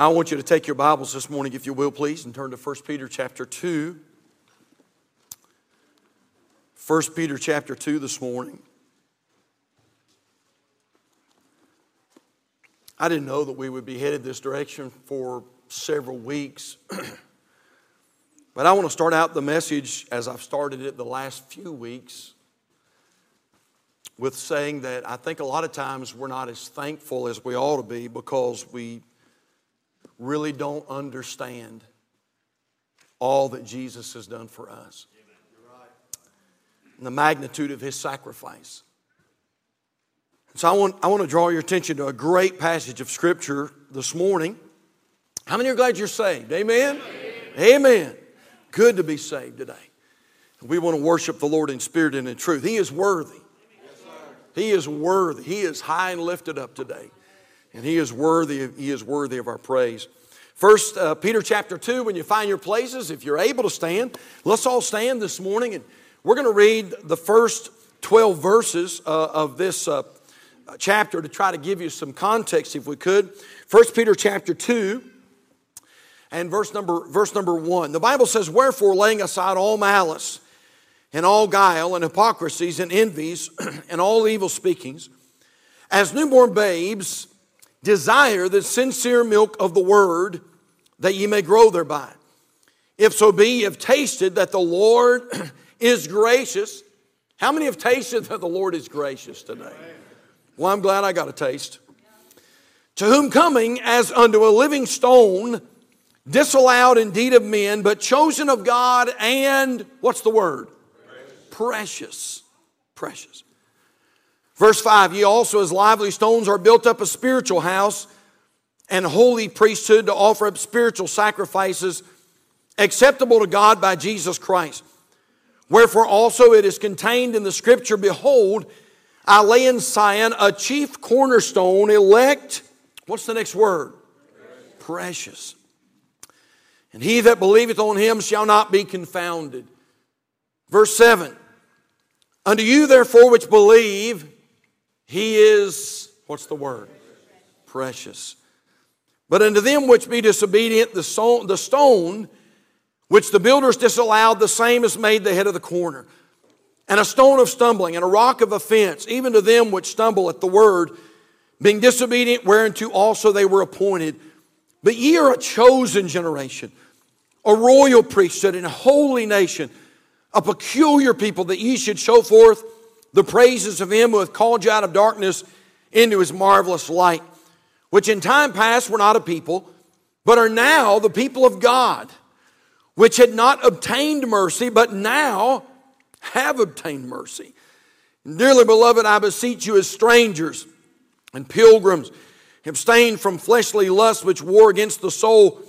I want you to take your Bibles this morning, if you will, please, and turn to 1 Peter chapter 2. 1 Peter chapter 2 this morning. I didn't know that we would be headed this direction for several weeks. but I want to start out the message as I've started it the last few weeks with saying that I think a lot of times we're not as thankful as we ought to be because we really don't understand all that Jesus has done for us and the magnitude of his sacrifice. So I want, I want to draw your attention to a great passage of Scripture this morning. How many are glad you're saved? Amen? Amen. Amen. Good to be saved today. We want to worship the Lord in spirit and in truth. He is worthy. He is worthy. He is high and lifted up today. And he is worthy, of, he is worthy of our praise. First uh, Peter chapter 2, when you find your places, if you're able to stand, let's all stand this morning and we're going to read the first 12 verses uh, of this uh, chapter to try to give you some context if we could. First Peter chapter 2 and verse number, verse number 1. The Bible says, Wherefore, laying aside all malice and all guile and hypocrisies and envies and all evil speakings, as newborn babes, desire the sincere milk of the word that ye may grow thereby. If so be ye have tasted that the Lord is gracious. How many have tasted that the Lord is gracious today? Well, I'm glad I got a taste. To whom coming as unto a living stone, disallowed indeed of men, but chosen of God, and what's the word? Precious. Precious. Verse 5 Ye also, as lively stones, are built up a spiritual house and holy priesthood to offer up spiritual sacrifices acceptable to God by Jesus Christ. Wherefore also it is contained in the scripture Behold, I lay in Sion a chief cornerstone, elect. What's the next word? Precious. Precious. And he that believeth on him shall not be confounded. Verse 7 Unto you, therefore, which believe, he is, what's the word? Precious. But unto them which be disobedient, the stone, the stone which the builders disallowed, the same is made the head of the corner. And a stone of stumbling, and a rock of offense, even to them which stumble at the word, being disobedient, whereunto also they were appointed. But ye are a chosen generation, a royal priesthood, and a holy nation, a peculiar people, that ye should show forth the praises of him who hath called you out of darkness into his marvelous light which in time past were not a people, but are now the people of God, which had not obtained mercy, but now have obtained mercy. Dearly beloved, I beseech you as strangers and pilgrims, abstain from fleshly lusts which war against the soul,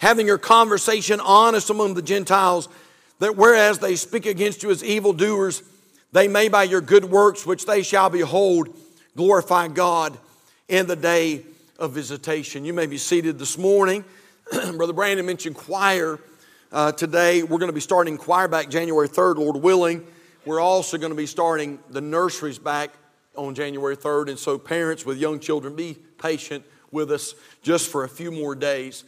having your conversation honest among the Gentiles, that whereas they speak against you as evildoers, they may by your good works which they shall behold glorify God in the day of visitation. You may be seated this morning. Brother Brandon mentioned choir uh, today. We're going to be starting choir back January 3rd, Lord willing. We're also going to be starting the nurseries back on January 3rd. And so, parents with young children, be patient with us just for a few more days.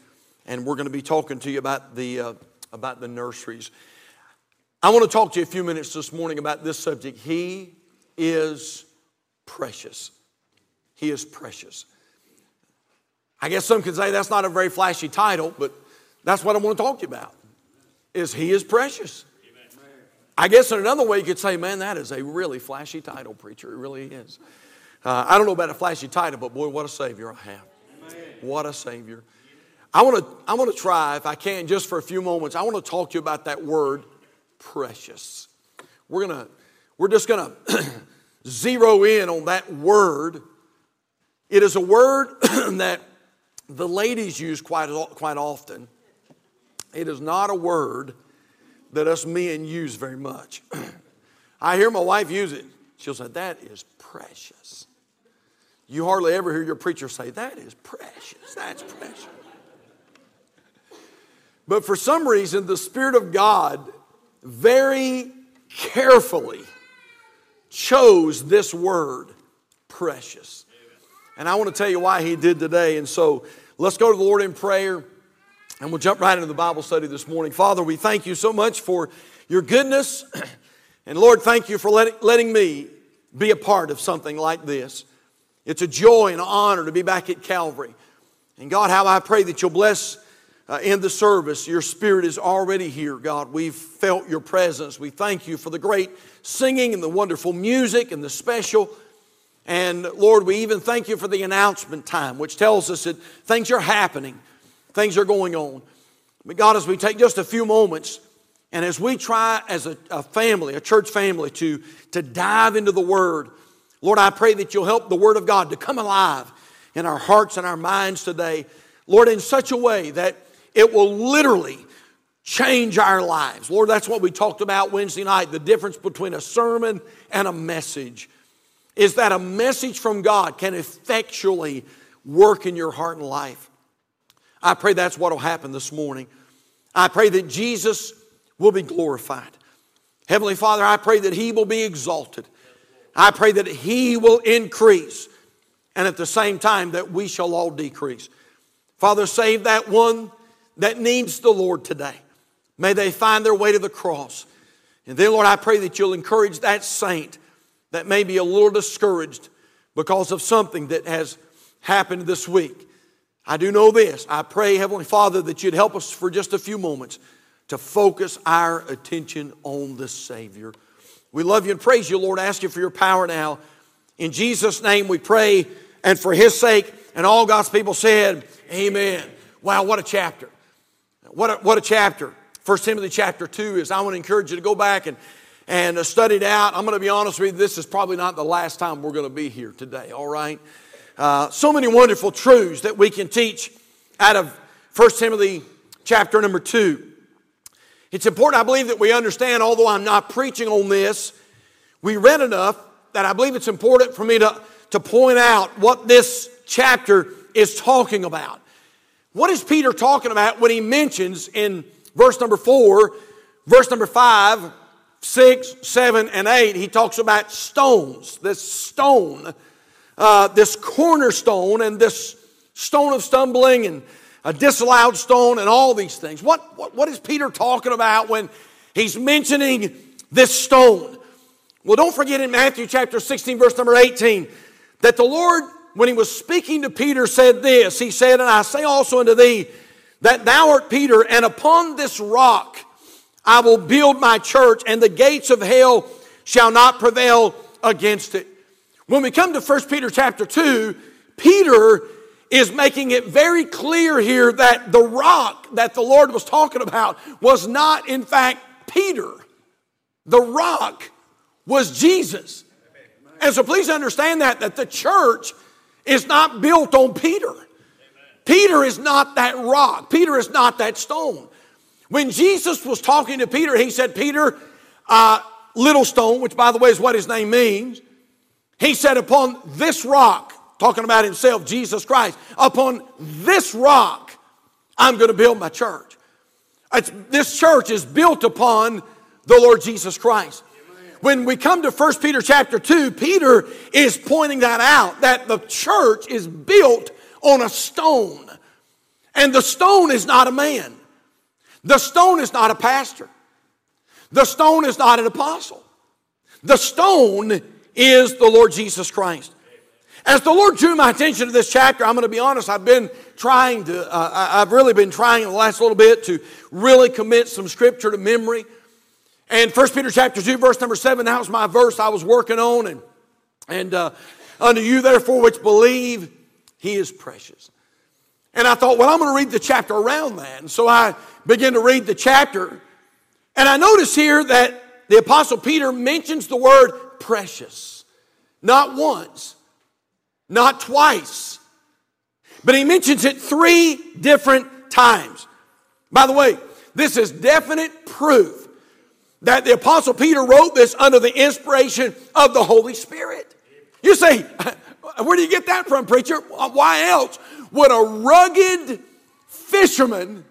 And we're going to be talking to you about the, uh, about the nurseries. I want to talk to you a few minutes this morning about this subject. He is precious. He is precious. I guess some could say that's not a very flashy title, but that's what I want to talk to you about. Is He is precious. I guess in another way you could say, man, that is a really flashy title, preacher. It really is. Uh, I don't know about a flashy title, but boy, what a Savior I have. What a Savior. I want to I want to try, if I can, just for a few moments. I want to talk to you about that word, precious. We're gonna we're just gonna zero in on that word. It is a word that the ladies use quite, quite often. It is not a word that us men use very much. I hear my wife use it. She'll say, That is precious. You hardly ever hear your preacher say, That is precious. That's precious. But for some reason, the Spirit of God very carefully chose this word, precious. And I want to tell you why He did today. And so Let's go to the Lord in prayer and we'll jump right into the Bible study this morning. Father, we thank you so much for your goodness. And Lord, thank you for letting, me be a part of something like this. It's a joy and an honor to be back at Calvary. And God, how I pray that you'll bless uh, in the service. Your spirit is already here, God. We've felt your presence. We thank you for the great singing and the wonderful music and the special. And Lord, we even thank you for the announcement time, which tells us that things are happening, things are going on. But God, as we take just a few moments, and as we try as a, a, family, a church family, to, to dive into the Word, Lord, I pray that you'll help the Word of God to come alive in our hearts and our minds today. Lord, in such a way that it will literally change our lives. Lord, that's what we talked about Wednesday night the difference between a sermon and a message is that a message from God can effectually work in your heart and life. I pray that's what will happen this morning. I pray that Jesus will be glorified. Heavenly Father, I pray that He will be exalted. I pray that He will increase, and at the same time that we shall all decrease. Father, save that one that needs the Lord today. May they find their way to the cross. And then, Lord, I pray that you'll encourage that saint that may be a little discouraged because of something that has happened this week. I do know this. I pray, Heavenly Father, that you'd help us for just a few moments to focus our attention on the Savior. We love you and praise you, Lord. I ask you for your power now. In Jesus' name we pray, and for His sake, and all God's people said, Amen. Wow, what a chapter. What a, what a chapter. 1 Timothy chapter 2 is I want to encourage you to go back and and uh, studied out. I'm going to be honest with you, this is probably not the last time we're going to be here today, all right? Uh, so many wonderful truths that we can teach out of 1 Timothy chapter number 2. It's important, I believe, that we understand, although I'm not preaching on this, we read enough that I believe it's important for me to, to point out what this chapter is talking about. What is Peter talking about when he mentions in verse number 4, verse number five, six, seven, and 8, he talks about stones. This stone, uh, this cornerstone, and this stone of stumbling, and a disallowed stone, and all these things. What, what, what is Peter talking about when he's mentioning this stone? Well, don't forget in Matthew chapter 16, verse number 18, that the Lord, when he was speaking to Peter, said this He said, And I say also unto thee, that thou art Peter, and upon this rock, I will build my church, and the gates of hell shall not prevail against it. When we come to 1 Peter chapter 2, Peter is making it very clear here that the rock that the Lord was talking about was not, in fact, Peter. The rock was Jesus. And so please understand that, that the church is not built on Peter. Peter is not that rock. Peter is not that stone. When Jesus was talking to Peter, he said, Peter, uh, little stone, which by the way is what his name means, he said, Upon this rock, talking about himself, Jesus Christ, upon this rock, I'm going to build my church. It's, this church is built upon the Lord Jesus Christ. When we come to 1 Peter chapter 2, Peter is pointing that out that the church is built on a stone. And the stone is not a man. The stone is not a pastor. The stone is not an apostle. The stone is the Lord Jesus Christ. As the Lord drew my attention to this chapter, I'm going to be honest, I've been trying to, uh, I've really been trying in the last little bit to really commit some scripture to memory. And 1 Peter chapter 2, verse number 7, that was my verse I was working on. And, and uh, unto you, therefore, which believe, he is precious. And I thought, well, I'm going to read the chapter around that. And so I began to read the chapter. And I notice here that the Apostle Peter mentions the word precious. Not once, not twice, but he mentions it three different times. By the way, this is definite proof that the Apostle Peter wrote this under the inspiration of the Holy Spirit. You say, where do you get that from, preacher? Why else would a rugged fisherman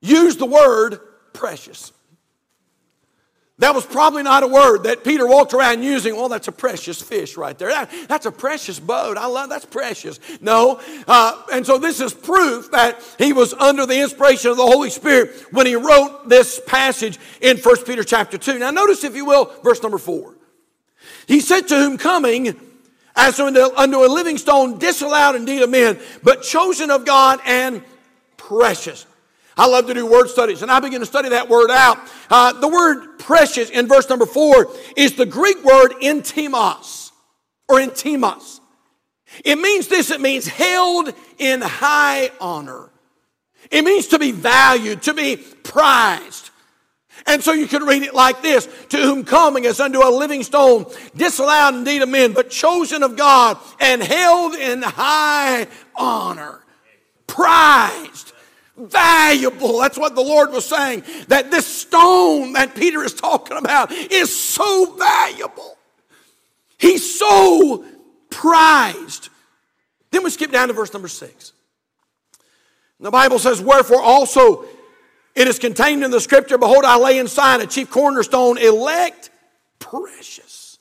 use the word precious? That was probably not a word that Peter walked around using. Well, that's a precious fish right there. That, that's a precious boat. I love that's precious. No, uh, and so this is proof that he was under the inspiration of the Holy Spirit when he wrote this passage in 1 Peter chapter two. Now, notice, if you will, verse number four. He said to whom coming as unto, unto a living stone, disallowed indeed of men, but chosen of God and precious. I love to do word studies, and I begin to study that word out. Uh, the word precious in verse number four is the Greek word intimos or intimos. It means this it means held in high honor. It means to be valued, to be prized. And so you can read it like this To whom coming as unto a living stone, disallowed indeed of men, but chosen of God and held in high honor, prized valuable. That's what the Lord was saying. That this stone that Peter is talking about is so valuable. He's so prized. Then we skip down to verse number six. The Bible says, Wherefore also it is contained in the scripture, Behold, I lay in Sion a chief cornerstone, elect, precious.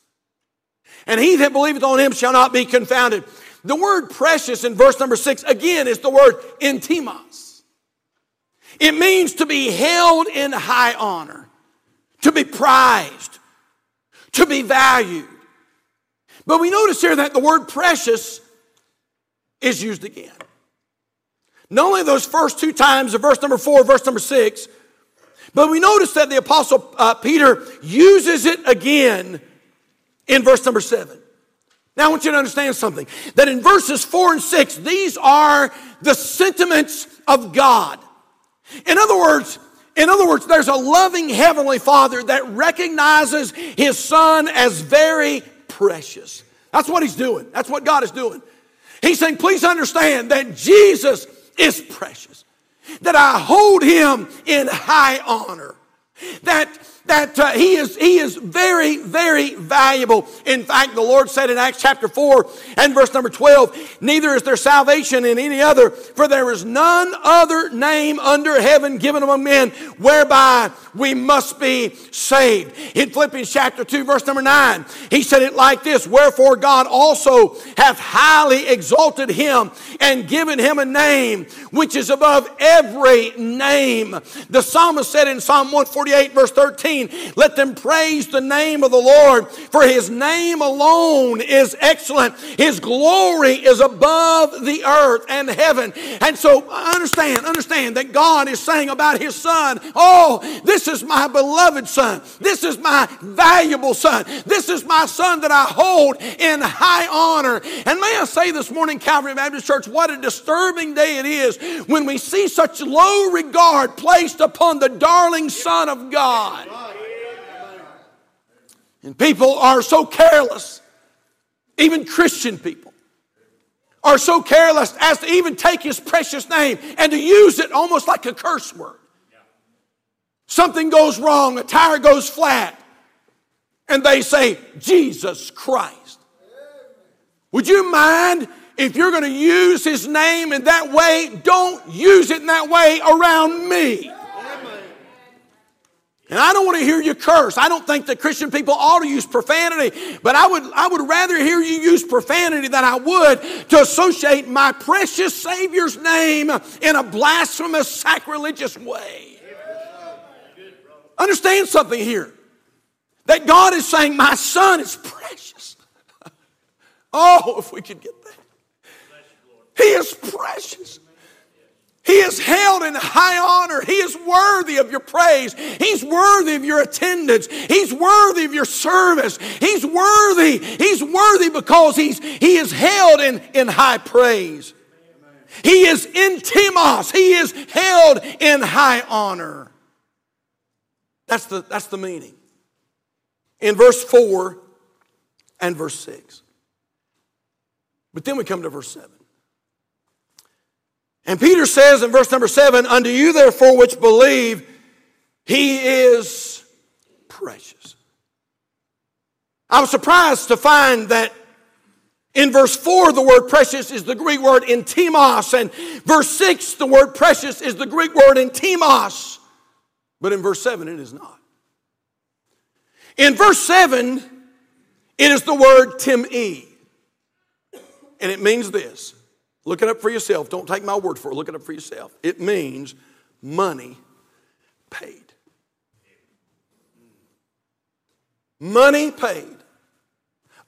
And he that believeth on him shall not be confounded. The word precious in verse number six, again, is the word intimos. It means to be held in high honor, to be prized, to be valued. But we notice here that the word precious is used again. Not only those first two times of verse number four, verse number six, but we notice that the apostle uh, Peter uses it again in verse number seven. Now, I want you to understand something that in verses four and six, these are the sentiments of God. In other words, in other words, there's a loving heavenly father that recognizes his son as very precious. That's what he's doing. That's what God is doing. He's saying, please understand that Jesus is precious, that I hold him in high honor, that that uh, he, is, he is very, very valuable. In fact, the Lord said in Acts chapter 4 and verse number 12, Neither is there salvation in any other, for there is none other name under heaven given among men whereby we must be saved. In Philippians chapter 2, verse number 9, he said it like this Wherefore God also hath highly exalted him and given him a name which is above every name. The psalmist said in Psalm 148, verse 13, Let them praise the name of the Lord, for his name alone is excellent. His glory is above the earth and heaven. And so understand, understand that God is saying about his son, Oh, this is my beloved son. This is my valuable son. This is my son that I hold in high honor. And may I say this morning, Calvary Baptist Church, what a disturbing day it is when we see such low regard placed upon the darling Son of God. And people are so careless, even Christian people are so careless as to even take his precious name and to use it almost like a curse word. Something goes wrong, a tire goes flat, and they say, Jesus Christ. Would you mind if you're going to use his name in that way? Don't use it in that way around me. And I don't want to hear you curse. I don't think that Christian people ought to use profanity, but I would, I would rather hear you use profanity than I would to associate my precious Savior's name in a blasphemous, sacrilegious way. Understand something here. That God is saying, My son is precious. oh, if we could get that. He is precious. He is held in high honor. He is worthy of your praise. He's worthy of your attendance. He's worthy of your service. He's worthy. He's worthy because he's, he is held in, in high praise. He is intimos. He is held in high honor. That's the, that's the meaning. In verse 4 and verse 6. But then we come to verse 7. And Peter says in verse number 7 Unto you, therefore, which believe, he is precious. I was surprised to find that in verse 4, the word precious is the Greek word intimos, and verse 6, the word precious is the Greek word intimos. But in verse 7, it is not. In verse 7, it is the word Tim-E. And it means this. Look it up for yourself. Don't take my word for it. Look it up for yourself. It means money paid. Money paid.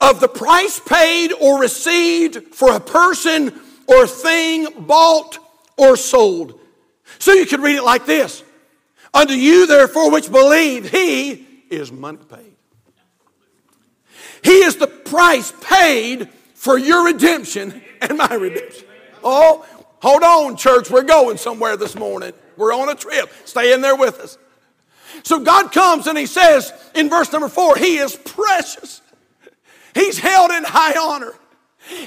Of the price paid or received for a person or thing bought or sold. So you could read it like this Unto you, therefore, which believe, he is money paid. He is the price paid for your redemption and my redemption. Oh, hold on, church. We're going somewhere this morning. We're on a trip. Stay in there with us. So God comes and He says in verse number four, He is precious. He's held in high honor.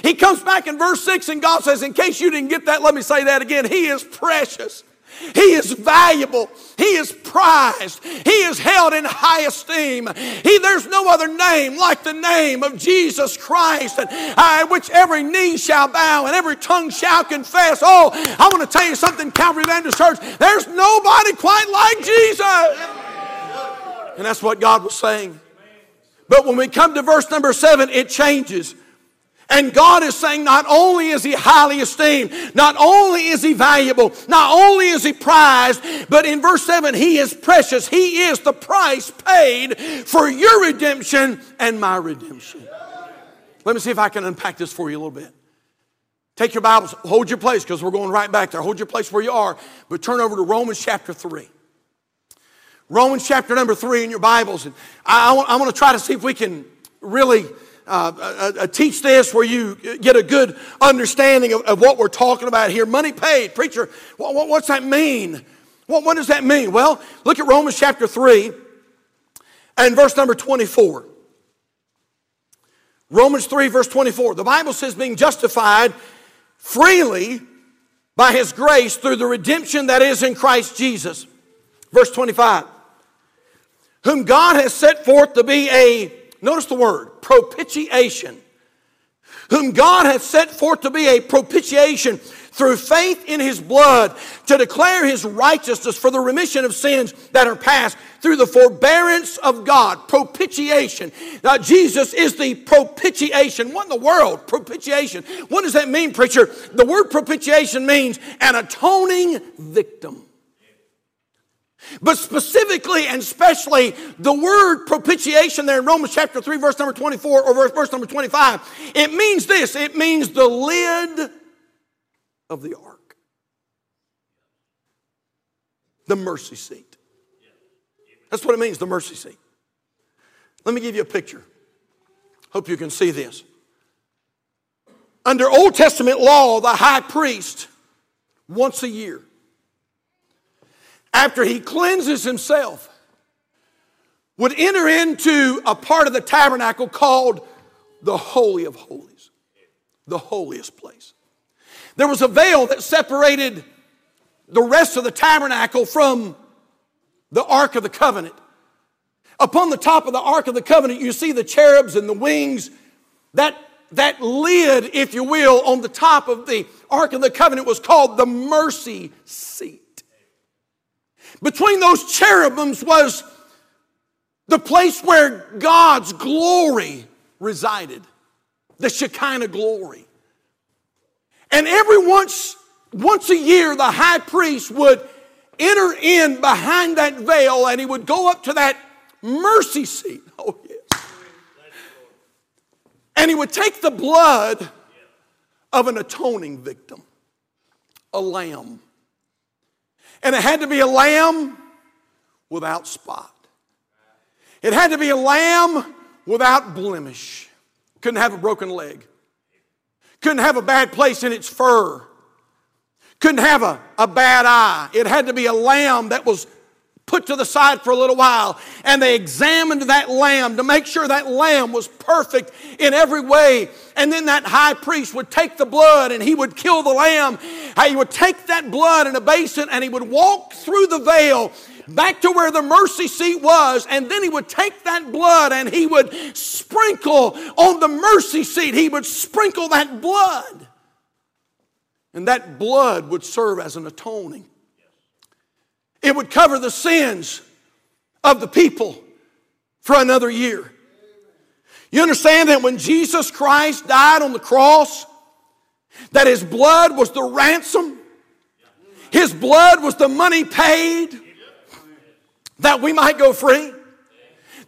He comes back in verse 6 and God says, In case you didn't get that, let me say that again. He is precious. He is valuable. He is prized. He is held in high esteem. He, there's no other name like the name of Jesus Christ, and, uh, which every knee shall bow and every tongue shall confess. Oh, I want to tell you something, Calvary Baptist Church. There's nobody quite like Jesus. And that's what God was saying. But when we come to verse number seven, it changes. And God is saying not only is he highly esteemed, not only is he valuable, not only is he prized, but in verse 7, he is precious. He is the price paid for your redemption and my redemption. Let me see if I can unpack this for you a little bit. Take your Bibles, hold your place because we're going right back there. Hold your place where you are, but turn over to Romans chapter 3. Romans chapter number 3 in your Bibles. And I, I, want, to try to see if we can really uh, uh, uh, teach this where you get a good understanding of, of, what we're talking about here. Money paid. Preacher, what, what, what's that mean? What, what does that mean? Well, look at Romans chapter 3 and verse number 24. Romans 3, verse 24. The Bible says, being justified freely by his grace through the redemption that is in Christ Jesus. Verse 25. Whom God has set forth to be a Notice the word propitiation. Whom God hath set forth to be a propitiation through faith in his blood to declare his righteousness for the remission of sins that are past through the forbearance of God. Propitiation. Now, Jesus is the propitiation. What in the world? Propitiation. What does that mean, preacher? The word propitiation means an atoning victim. But specifically and especially the word propitiation there in Romans chapter 3, verse number 24 or verse, verse number 25, it means this it means the lid of the ark, the mercy seat. That's what it means, the mercy seat. Let me give you a picture. Hope you can see this. Under Old Testament law, the high priest, once a year, after he cleanses himself, would enter into a part of the tabernacle called the Holy of Holies, the holiest place. There was a veil that separated the rest of the tabernacle from the Ark of the Covenant. Upon the top of the Ark of the Covenant, you see the cherubs and the wings. That, that lid, if you will, on the top of the Ark of the Covenant was called the mercy seat. Between those cherubims was the place where God's glory resided, the Shekinah glory. And every once, once a year, the high priest would enter in behind that veil and he would go up to that mercy seat. Oh, yes. And he would take the blood of an atoning victim, a lamb. And it had to be a lamb without spot. It had to be a lamb without blemish. Couldn't have a broken leg. Couldn't have a bad place in its fur. Couldn't have a, a bad eye. It had to be a lamb that was put to the side for a little while and they examined that lamb to make sure that lamb was perfect in every way. And then that high priest would take the blood and he would kill the lamb. He would take that blood in a basin and he would walk through the veil back to where the mercy seat was, and then he would take that blood and he would sprinkle on the mercy seat. He would sprinkle that blood. And that blood would serve as an atoning it would cover the sins of the people for another year. You understand that when Jesus Christ died on the cross, that his blood was the ransom, his blood was the money paid that we might go free,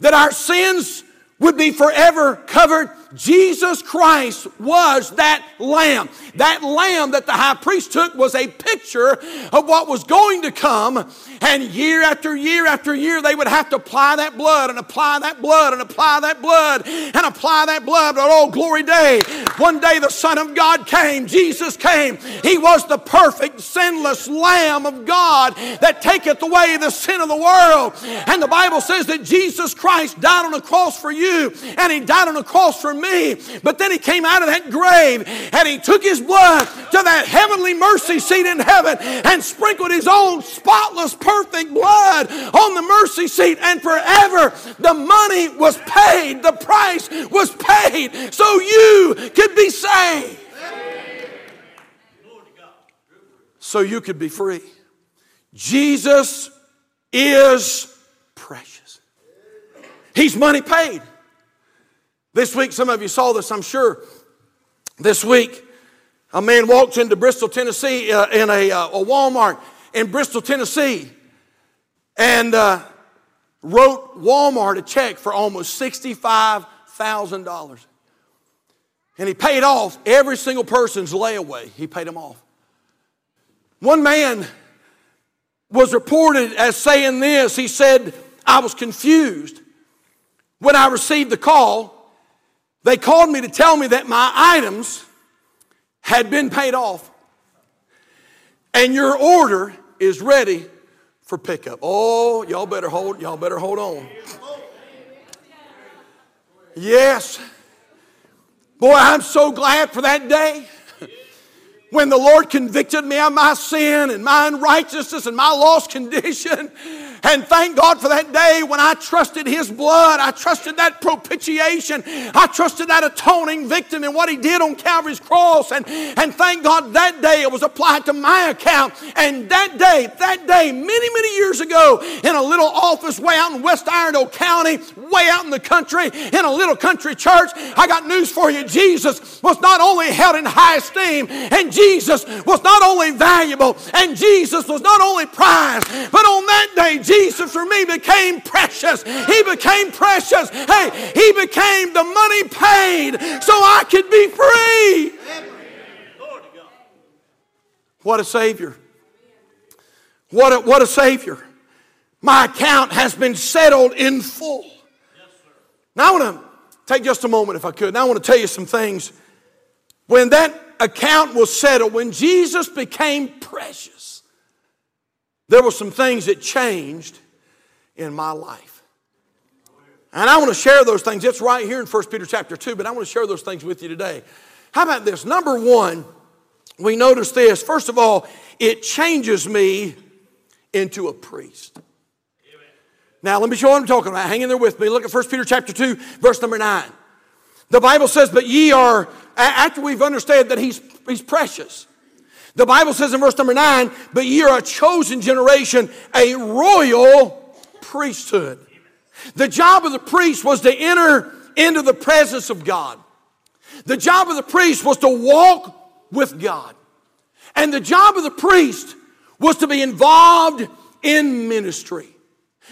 that our sins would be forever covered Jesus Christ was that lamb. That lamb that the high priest took was a picture of what was going to come. And year after year after year, they would have to apply that blood and apply that blood and apply that blood and apply that blood. But oh, glory day. One day the Son of God came. Jesus came. He was the perfect, sinless Lamb of God that taketh away the sin of the world. And the Bible says that Jesus Christ died on the cross for you and He died on the cross for me me. But then he came out of that grave and he took his blood to that heavenly mercy seat in heaven and sprinkled his own spotless, perfect blood on the mercy seat. And forever the money was paid, the price was paid so you could be saved. So you could be free. Jesus is precious. He's money paid. This week, some of you saw this, I'm sure. This week, a man walked into Bristol, Tennessee, uh, in a, uh, a, Walmart in Bristol, Tennessee, and uh, wrote Walmart a check for almost $65,000. And he paid off every single person's layaway. He paid them off. One man was reported as saying this. He said, I was confused when I received the call they called me to tell me that my items had been paid off and your order is ready for pickup. Oh, y'all better hold, y'all better hold on. Yes. Boy, I'm so glad for that day when the Lord convicted me of my sin and my unrighteousness and my lost condition. And thank God for that day when I trusted His blood. I trusted that propitiation. I trusted that atoning victim and what He did on Calvary's cross. And, and thank God that day it was applied to my account. And that day, that day, many, many years ago, in a little office way out in West Iredell County, way out in the country, in a little country church, I got news for you. Jesus was not only held in high esteem, and Jesus was not only valuable, and Jesus was not only prized, but on that day, Jesus Jesus for me became precious. He became precious. Hey, He became the money paid so I could be free. What a Savior. What a, what a Savior. My account has been settled in full. Now, I want to take just a moment, if I could. Now, I want to tell you some things. When that account was settled, when Jesus became precious, there were some things that changed in my life. And I want to share those things. It's right here in 1 Peter chapter 2, but I want to share those things with you today. How about this? Number one, we notice this. First of all, it changes me into a priest. Now, let me show what I'm talking about. Hang in there with me. Look at 1 Peter chapter 2, verse number 9. The Bible says, But ye are, after we've understood that he's, he's precious, the Bible says in verse number nine, but ye are a chosen generation, a royal priesthood. The job of the priest was to enter into the presence of God. The job of the priest was to walk with God. And the job of the priest was to be involved in ministry.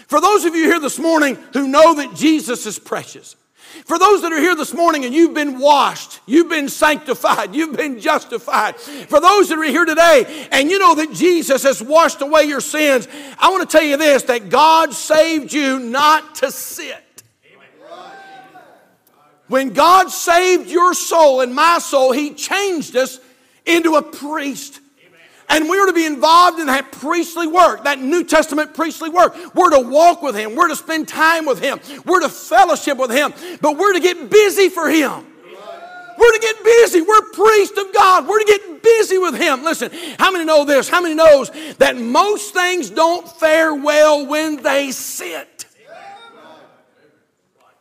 For those of you here this morning who know that Jesus is precious, for those that are here this morning and you've been washed, you've been sanctified, you've been justified. For those that are here today and you know that Jesus has washed away your sins, I want to tell you this that God saved you not to sit. When God saved your soul and my soul, He changed us into a priest. And we are to be involved in that priestly work, that New Testament priestly work. We're to walk with Him. We're to spend time with Him. We're to fellowship with Him. But we're to get busy for Him. We're to get busy. We're priests of God. We're to get busy with Him. Listen, how many know this? How many knows that most things don't fare well when they sit?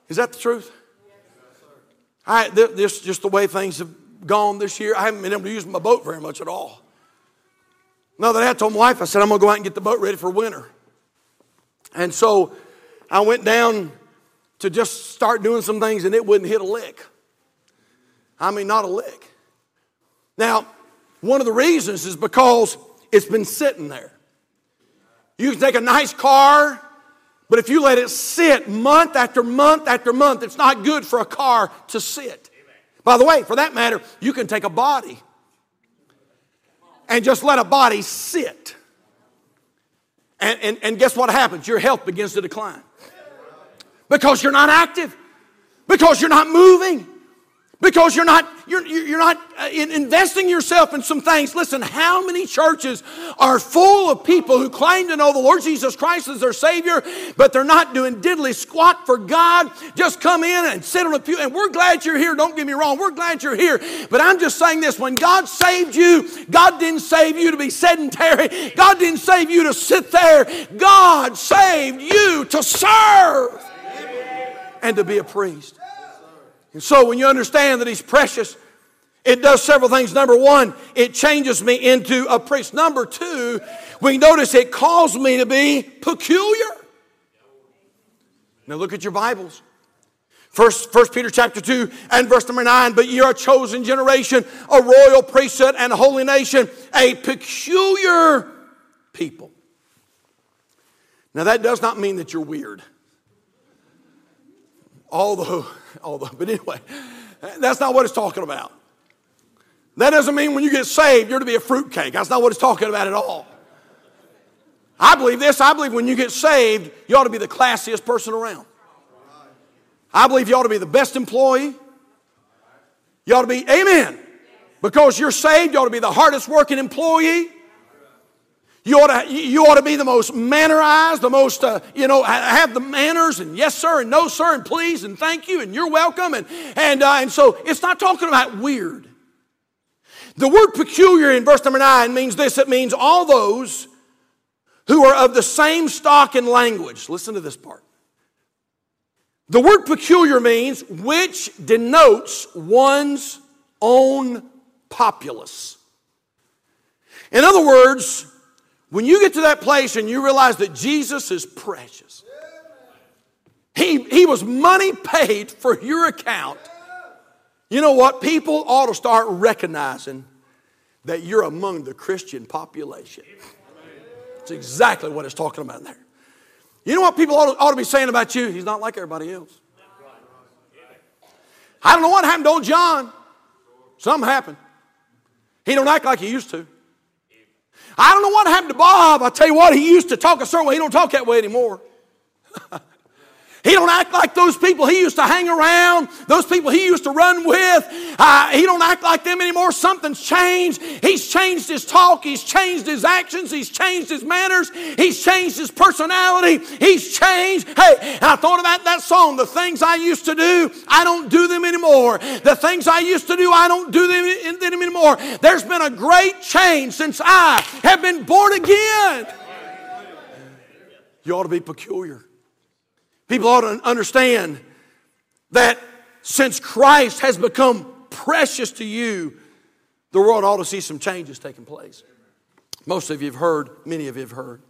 Is that the truth? I, this just the way things have gone this year. I haven't been able to use my boat very much at all. No, that I told my wife, I said, I'm going to go out and get the boat ready for winter. And so I went down to just start doing some things and it wouldn't hit a lick. I mean, not a lick. Now, one of the reasons is because it's been sitting there. You can take a nice car, but if you let it sit month after month after month, it's not good for a car to sit. By the way, for that matter, you can take a body and just let a body sit. And, and, and guess what happens? Your health begins to decline. Because you're not active, because you're not moving, because you're not you're, you're not uh, investing yourself in some things. Listen how many churches are full of people who claim to know the lord jesus christ as their savior but they're not doing diddly squat for god? Just come in and sit on a pew. And we're glad you're here. Don't get me wrong. We're glad you're here. But i'm just saying this. When god saved you god didn't save you to be sedentary. God didn't save you to sit there. God saved you to serve and to be a priest and so when you understand that He's precious, it does several things. Number one, it changes me into a priest. Number two, we notice it calls me to be peculiar. Now look at your Bibles. First, First Peter chapter 2 and verse number 9, but you're a chosen generation, a royal priesthood and a holy nation, a peculiar people. Now that does not mean that you're weird. Although although, but anyway, that's not what it's talking about. That doesn't mean when you get saved, you're to be a fruitcake. That's not what it's talking about at all. I believe this. I believe when you get saved, you ought to be the classiest person around. I believe you ought to be the best employee. You ought to be, amen. Because you're saved, you ought to be the hardest working employee. You ought to, you ought to be the most mannerized, the most, uh, you know, have the manners and yes, sir, and no, sir, and please, and thank you, and you're welcome. And, and, uh, and so it's not talking about weird. The word peculiar in verse number nine means this it means all those who are of the same stock and language. Listen to this part. The word peculiar means which denotes one's own populace. In other words, when you get to that place and you realize that Jesus is precious, he, he was money paid for your account. You know what? People ought to start recognizing that you're among the Christian population. It's exactly what it's talking about there. You know what people ought to, ought to be saying about you? He's not like everybody else. I don't know what happened to old John. Something happened. He don't act like he used to. I don't know what happened to Bob. I tell you what, he used to talk a certain way. He don't talk that way anymore. He don't act like those people he used to hang around, those people he used to run with. Uh, he don't act like them anymore. Something's changed. He's changed his talk. He's changed his actions. He's changed his manners. He's changed his personality. He's changed. Hey, I thought about that song. The things I used to do, I don't do them anymore. The things I used to do, I don't do them anymore. There's been a great change since I have been born again. You ought to be peculiar. People ought to understand that since Christ has become precious to you, the world ought to see some changes taking place. Most of you have heard, many of you have heard,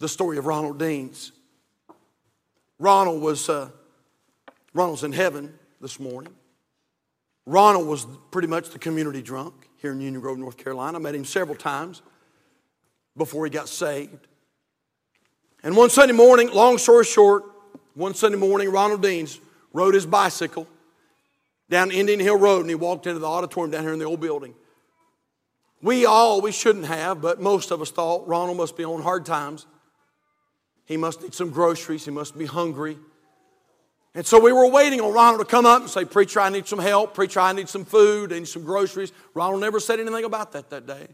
the story of Ronald Deans. Ronald was uh, Ronald's in heaven this morning. Ronald was pretty much the community drunk here in Union Grove, North Carolina. I met him several times before he got saved. And one Sunday morning, long story short, one Sunday morning, Ronald Deans rode his bicycle down Indian Hill Road and he walked into the auditorium down here in the old building. We all, we shouldn't have, but most of us thought Ronald must be on hard times. He must need some groceries. He must be hungry. And so we were waiting on Ronald to come up and say, Preacher, I need some help. Preacher, I need some food. I need some groceries. Ronald never said anything about that that day.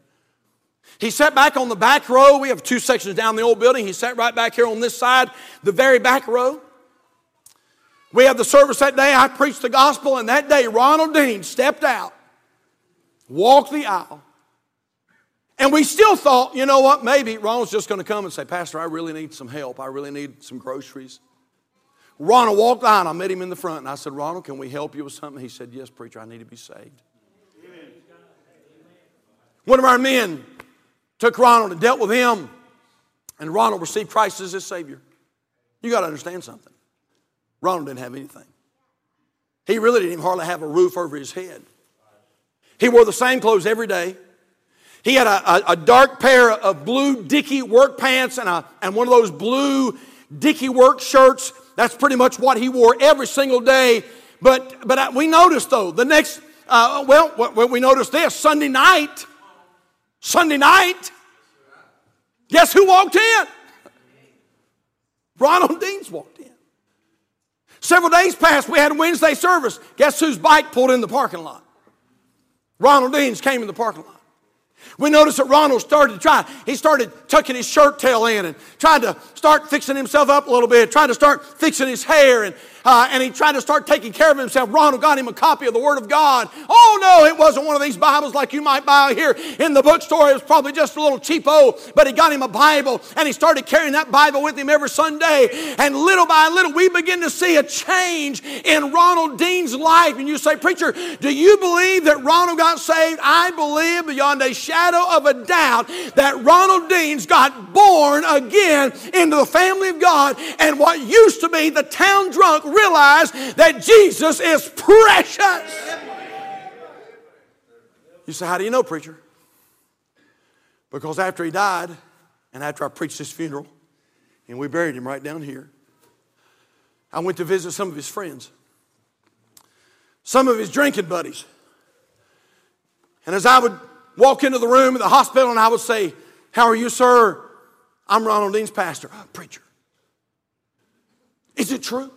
He sat back on the back row. We have two sections down the old building. He sat right back here on this side, the very back row. We had the service that day. I preached the gospel, and that day Ronald Dean stepped out, walked the aisle, and we still thought, you know what, maybe Ronald's just going to come and say, Pastor, I really need some help. I really need some groceries. Ronald walked out. I met him in the front, and I said, Ronald, can we help you with something? He said, Yes, preacher, I need to be saved. One of our men took Ronald and dealt with him, and Ronald received Christ as his Savior. You got to understand something. Ronald didn't have anything. He really didn't even hardly have a roof over his head. He wore the same clothes every day. He had a, a, a dark pair of blue Dickie work pants and, a, and one of those blue Dickie work shirts. That's pretty much what he wore every single day. But, but we noticed, though, the next, uh, well, we noticed this Sunday night, Sunday night, guess who walked in? Ronald Deans walked in. Several days passed, we had a Wednesday service. Guess whose bike pulled in the parking lot? Ronald Deans came in the parking lot. We noticed that Ronald started to try. He started tucking his shirt tail in and tried to start fixing himself up a little bit, trying to start fixing his hair, and, uh, and he tried to start taking care of himself. Ronald got him a copy of the Word of God. Oh no, it wasn't one of these Bibles like you might buy here in the bookstore. It was probably just a little cheapo, but he got him a Bible and he started carrying that Bible with him every Sunday. And little by little, we begin to see a change in Ronald Dean's life. And you say, Preacher, do you believe that Ronald got saved? I believe beyond a shadow of a doubt that Ronald Dean's got born again into the family of God. And what used to be the town drunk realized that Jesus is precious. You say, How do you know, preacher? Because after he died, and after I preached his funeral, and we buried him right down here, I went to visit some of his friends, some of his drinking buddies. And as I would walk into the room at the hospital and I would say, How are you, sir? I'm Ronald Dean's pastor. Oh, preacher. Is it true?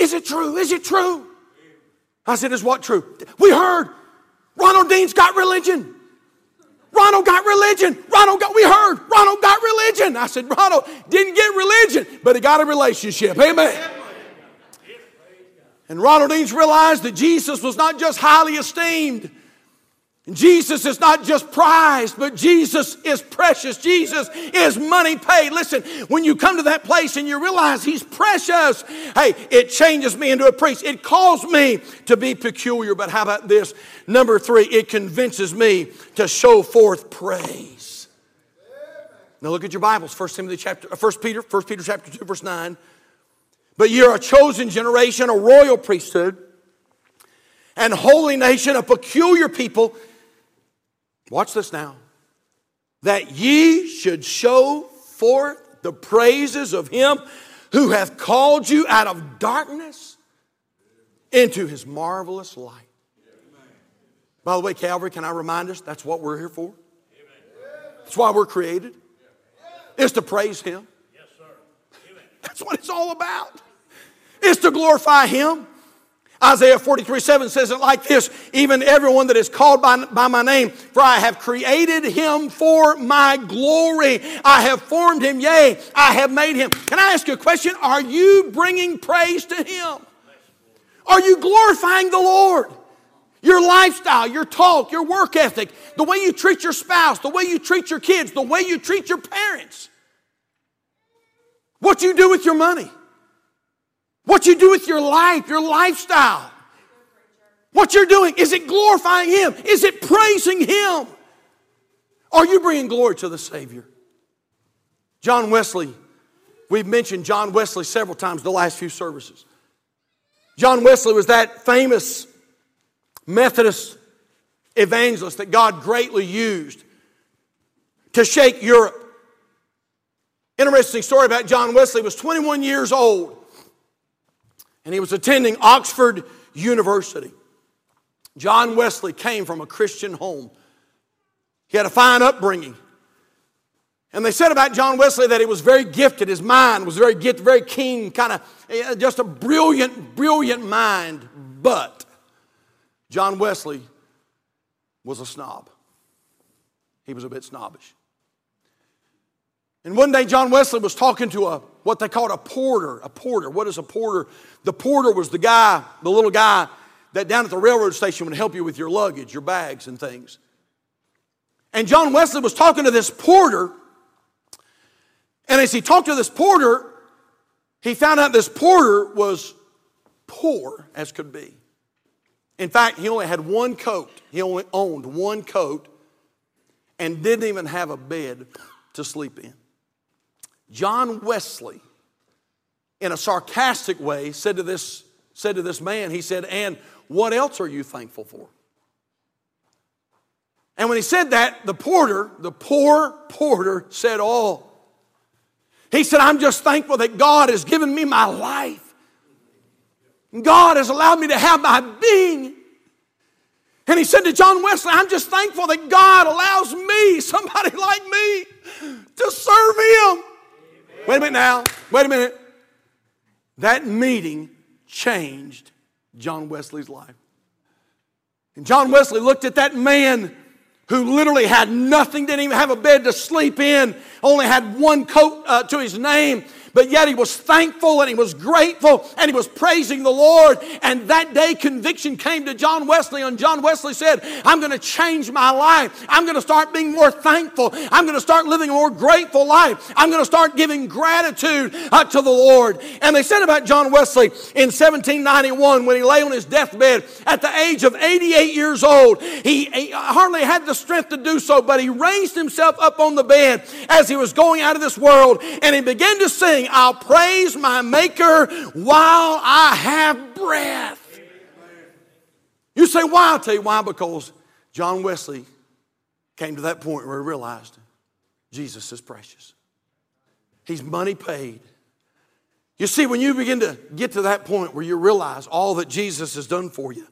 Is it true? Is it true? I said, Is what true? We heard Ronald Dean's got religion. Ronald got religion. Ronald got, we heard, Ronald got religion. I said, Ronald didn't get religion, but he got a relationship. Amen. And Ronald Deans realized that Jesus was not just highly esteemed, Jesus is not just prized, but Jesus is precious. Jesus is money paid. Listen, when you come to that place and you realize He's precious, hey, it changes me into a priest. It calls me to be peculiar. But how about this? Number three, it convinces me to show forth praise. Now look at your Bibles, 1 Timothy chapter, 1 uh, Peter, 1 Peter chapter 2, verse 9. But you're a chosen generation, a royal priesthood, and holy nation, a peculiar people Watch this now. That ye should show forth the praises of him who hath called you out of darkness into his marvelous light. By the way, Calvary, can I remind us that's what we're here for? That's why we're created, is to praise him. That's what it's all about. Is to glorify him. Isaiah 43 7 says it like this Even everyone that is called by, by my name, for I have created him for my glory. I have formed him, yea, I have made him. Can I ask you a question? Are you bringing praise to him? Are you glorifying the Lord? Your lifestyle, your talk, your work ethic, the way you treat your spouse, the way you treat your kids, the way you treat your parents, what do you do with your money. What you do with your life, your lifestyle. What you're doing, is it glorifying Him? Is it praising Him? Are you bringing glory to the Savior? John Wesley, we've mentioned John Wesley several times the last few services. John Wesley was that famous Methodist evangelist that God greatly used to shake Europe. Interesting story about John Wesley was 21 years old and he was attending Oxford University. John Wesley came from a Christian home. He had a fine upbringing. And they said about John Wesley that he was very gifted. His mind was very gifted, very keen, kind of eh, just a brilliant, brilliant mind. But John Wesley was a snob. He was a bit snobbish. And one day, John Wesley was talking to a what they called a porter. A porter. What is a porter? The porter was the guy, the little guy that down at the railroad station would help you with your luggage, your bags, and things. And John Wesley was talking to this porter. And as he talked to this porter, he found out this porter was poor as could be. In fact, he only had one coat. He only owned one coat and didn't even have a bed to sleep in. John Wesley in a sarcastic way, said to this, said to this man, he said, And what else are you thankful for? And when he said that, the porter, the poor porter, said, Oh, he said, I'm just thankful that God has given me my life. God has allowed me to have my being. And he said to John Wesley, I'm just thankful that God allows me, somebody like me, to serve him. Wait a minute now. Wait a minute. That meeting changed John Wesley's life. And John Wesley looked at that man who literally had nothing, didn't even have a bed to sleep in, only had one coat uh, to his name, but yet he was thankful and he was grateful and he was praising the Lord. And that day, conviction came to John Wesley, and John Wesley said, I'm going to change my life. I'm going to start being more thankful. I'm going to start living a more grateful life. I'm going to start giving gratitude uh, to the Lord. And they said about John Wesley in 1791 when he lay on his deathbed at the age of 88 years old, he, he hardly had the strength to do so, but he raised himself up on the bed as he was going out of this world and he began to sing I'll praise my Maker while I have breath. You say, why? I'll tell you why. Because John Wesley came to that point where he realized Jesus is precious. He's money paid. You see, when you begin to get to that point where you realize all that Jesus has done for you,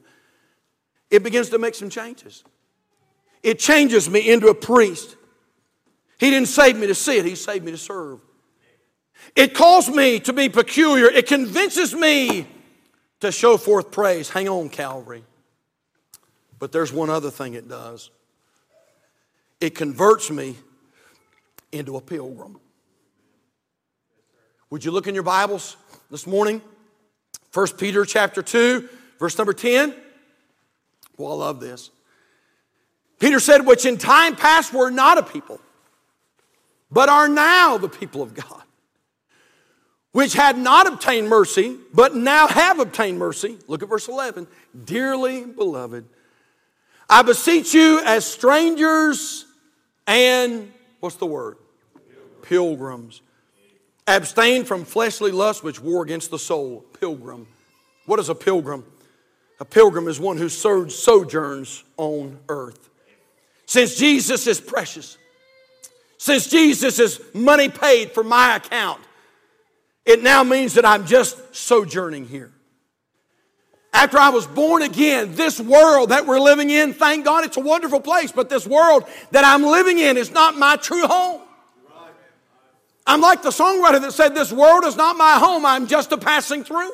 it begins to make some changes. It changes me into a priest. He didn't save me to see it, He saved me to serve. It calls me to be peculiar. It convinces me to show forth praise. Hang on, Calvary. But there's one other thing it does it converts me into a pilgrim. Would you look in your Bibles this morning? 1 Peter chapter 2, verse number 10. Well, I love this. Peter said, Which in time past were not a people, but are now the people of God which had not obtained mercy, but now have obtained mercy. Look at verse 11. Dearly beloved, I beseech you as strangers and, what's the word? Pilgrims. Abstain from fleshly lusts which war against the soul. Pilgrim. What is a pilgrim? A pilgrim is one who sojourns on earth. Since Jesus is precious, since Jesus is money paid for my account, it now means that I'm just sojourning here. After I was born again, this world that we're living in, thank God it's a wonderful place, but this world that I'm living in is not my true home. I'm like the songwriter that said, This world is not my home, I'm just a passing through.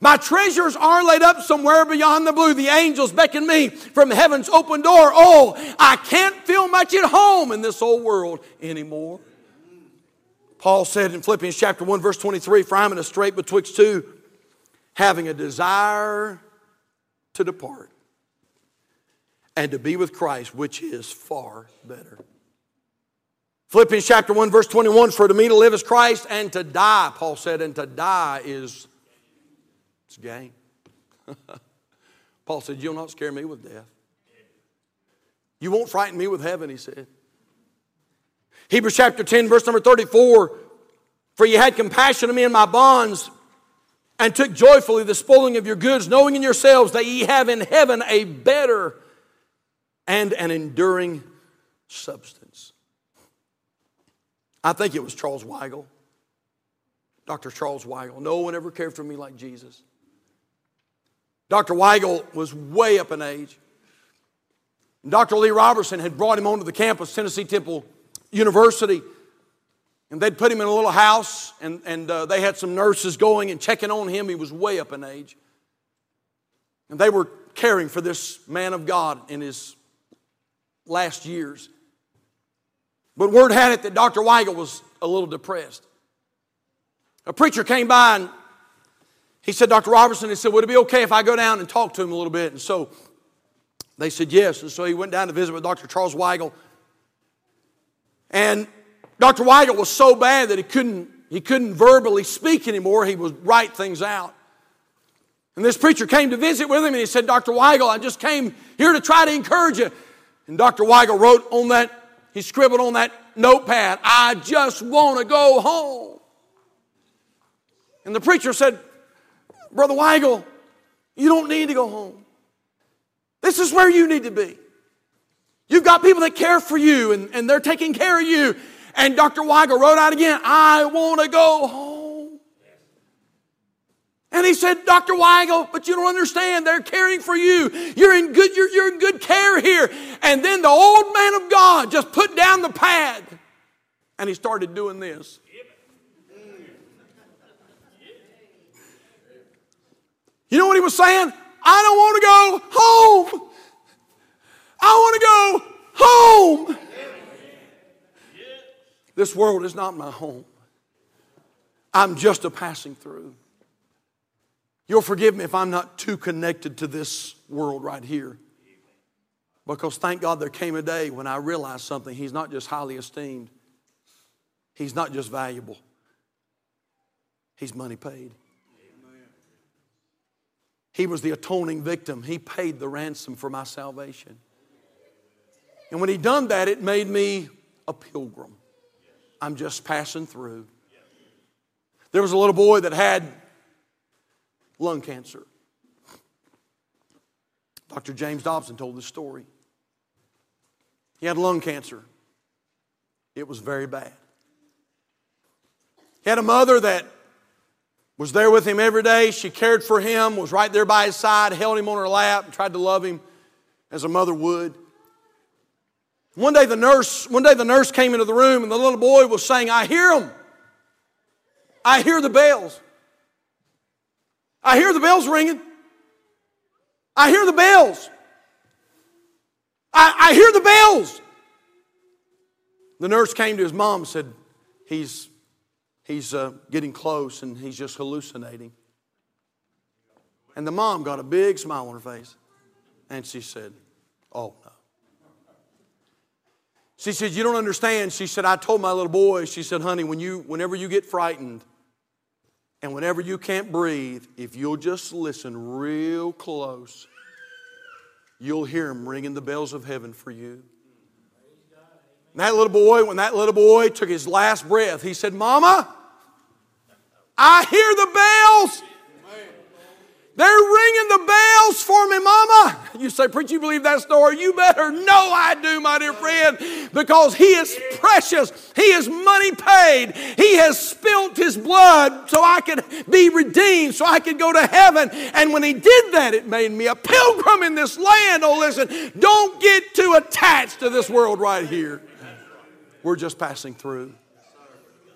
My treasures are laid up somewhere beyond the blue. The angels beckon me from heaven's open door. Oh, I can't feel much at home in this old world anymore. Paul said in Philippians chapter 1, verse 23 For I'm in a strait betwixt two, having a desire to depart and to be with Christ, which is far better. Philippians chapter 1, verse 21 For to me to live is Christ, and to die, Paul said, and to die is it's gain. Paul said, You'll not scare me with death. You won't frighten me with heaven, he said. Hebrews chapter 10, verse number 34 For you had compassion of me in my bonds, and took joyfully the spoiling of your goods, knowing in yourselves that ye have in heaven a better and an enduring substance. I think it was Charles Weigle, Dr. Charles Weigle. No one ever cared for me like Jesus. Dr. Weigle was way up in age. Dr. Lee Roberson had brought him onto the campus, Tennessee Temple university. And they'd put him in a little house, and, and uh, they had some nurses going and checking on him. He was way up in age. And they were caring for this man of God in his last years. But word had it that Dr. Weigle was a little depressed. A preacher came by and he said, Dr. Roberson, he said, Would it be okay if I go down and talk to him a little bit? And so they said yes. And so he went down to visit with Dr. Charles Weigle. And Dr. Weigle was so bad that he couldn't, he couldn't verbally speak anymore. He would write things out. And this preacher came to visit with him and he said, Dr. Weigle, I just came here to try to encourage you. And Dr. Weigle wrote on that, he scribbled on that notepad, I just want to go home. And the preacher said, Brother Weigle, you don't need to go home. This is where you need to be. You've got people that care for you and, and they're taking care of you. And Dr. Weigle wrote out again, I want to go home. And he said, Dr. Weigle, but you don't understand. They're caring for you. You're in good, you're, you're in good care here. And then the old man of God just put down the pad and he started doing this. You know what he was saying? I don't want to go home. I want to go home. This world is not my home. I'm just a passing through. You'll forgive me if I'm not too connected to this world right here. Because thank God there came a day when I realized something. He's not just highly esteemed, He's not just valuable, He's money paid. He was the atoning victim. He paid the ransom for my salvation. And when he done that, it made me a pilgrim. I'm just passing through. There was a little boy that had lung cancer. Dr. James Dobson told this story. He had lung cancer. It was very bad. He had a mother that was there with him every day. She cared for him, was right there by his side, held him on her lap, and tried to love him as a mother would. One day the nurse, one day the nurse came into the room and the little boy was saying, I hear them. I hear the bells. I hear the bells ringing. I hear the bells. I, I hear the bells. The nurse came to his mom and said, He's he's uh, getting close and he's just hallucinating. And the mom got a big smile on her face. And she said, Oh. She said, You don't understand. She said, I told my little boy, she said, honey, when you, whenever you get frightened and whenever you can't breathe, if you'll just listen real close, you'll hear him ringing the bells of heaven for you. And that little boy, when that little boy took his last breath, he said, Mama, I hear the bells. They're ringing the bells for me, Mama. You say, Preach, you believe that story? You better know I do, my dear friend, because He is precious. He is money paid. He has spilt His blood so I could be redeemed, so I could go to heaven. And when He did that, it made me a pilgrim in this land. Oh, listen, don't get too attached to this world right here. We're just passing through.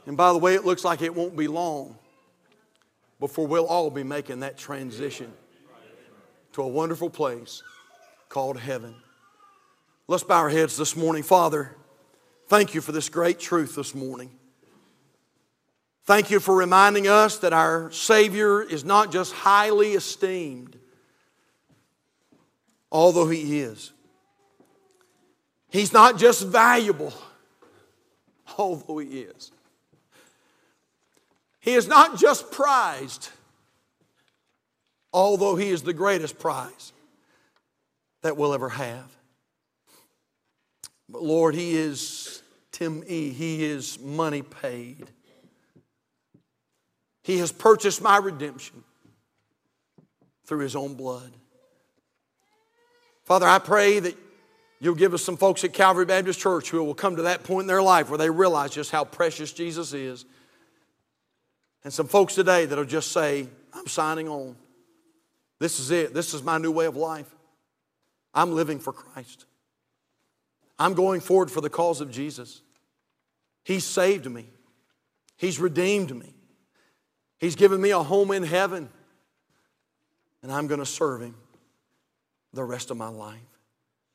And by the way, it looks like it won't be long before we'll all be making that transition to a wonderful place called heaven. Let's bow our heads this morning. Father, thank you for this great truth this morning. Thank you for reminding us that our Savior is not just highly esteemed, although He is. He's not just valuable, although He is. He is not just prized, although He is the greatest prize that we'll ever have. But Lord, He is Tim E. He is money paid. He has purchased my redemption through His own blood. Father, I pray that you'll give us some folks at Calvary Baptist Church who will come to that point in their life where they realize just how precious Jesus is and some folks today that'll just say, I'm signing on. This is it. This is my new way of life. I'm living for Christ. I'm going forward for the cause of Jesus. He's saved me, He's redeemed me, He's given me a home in heaven, and I'm going to serve Him the rest of my life.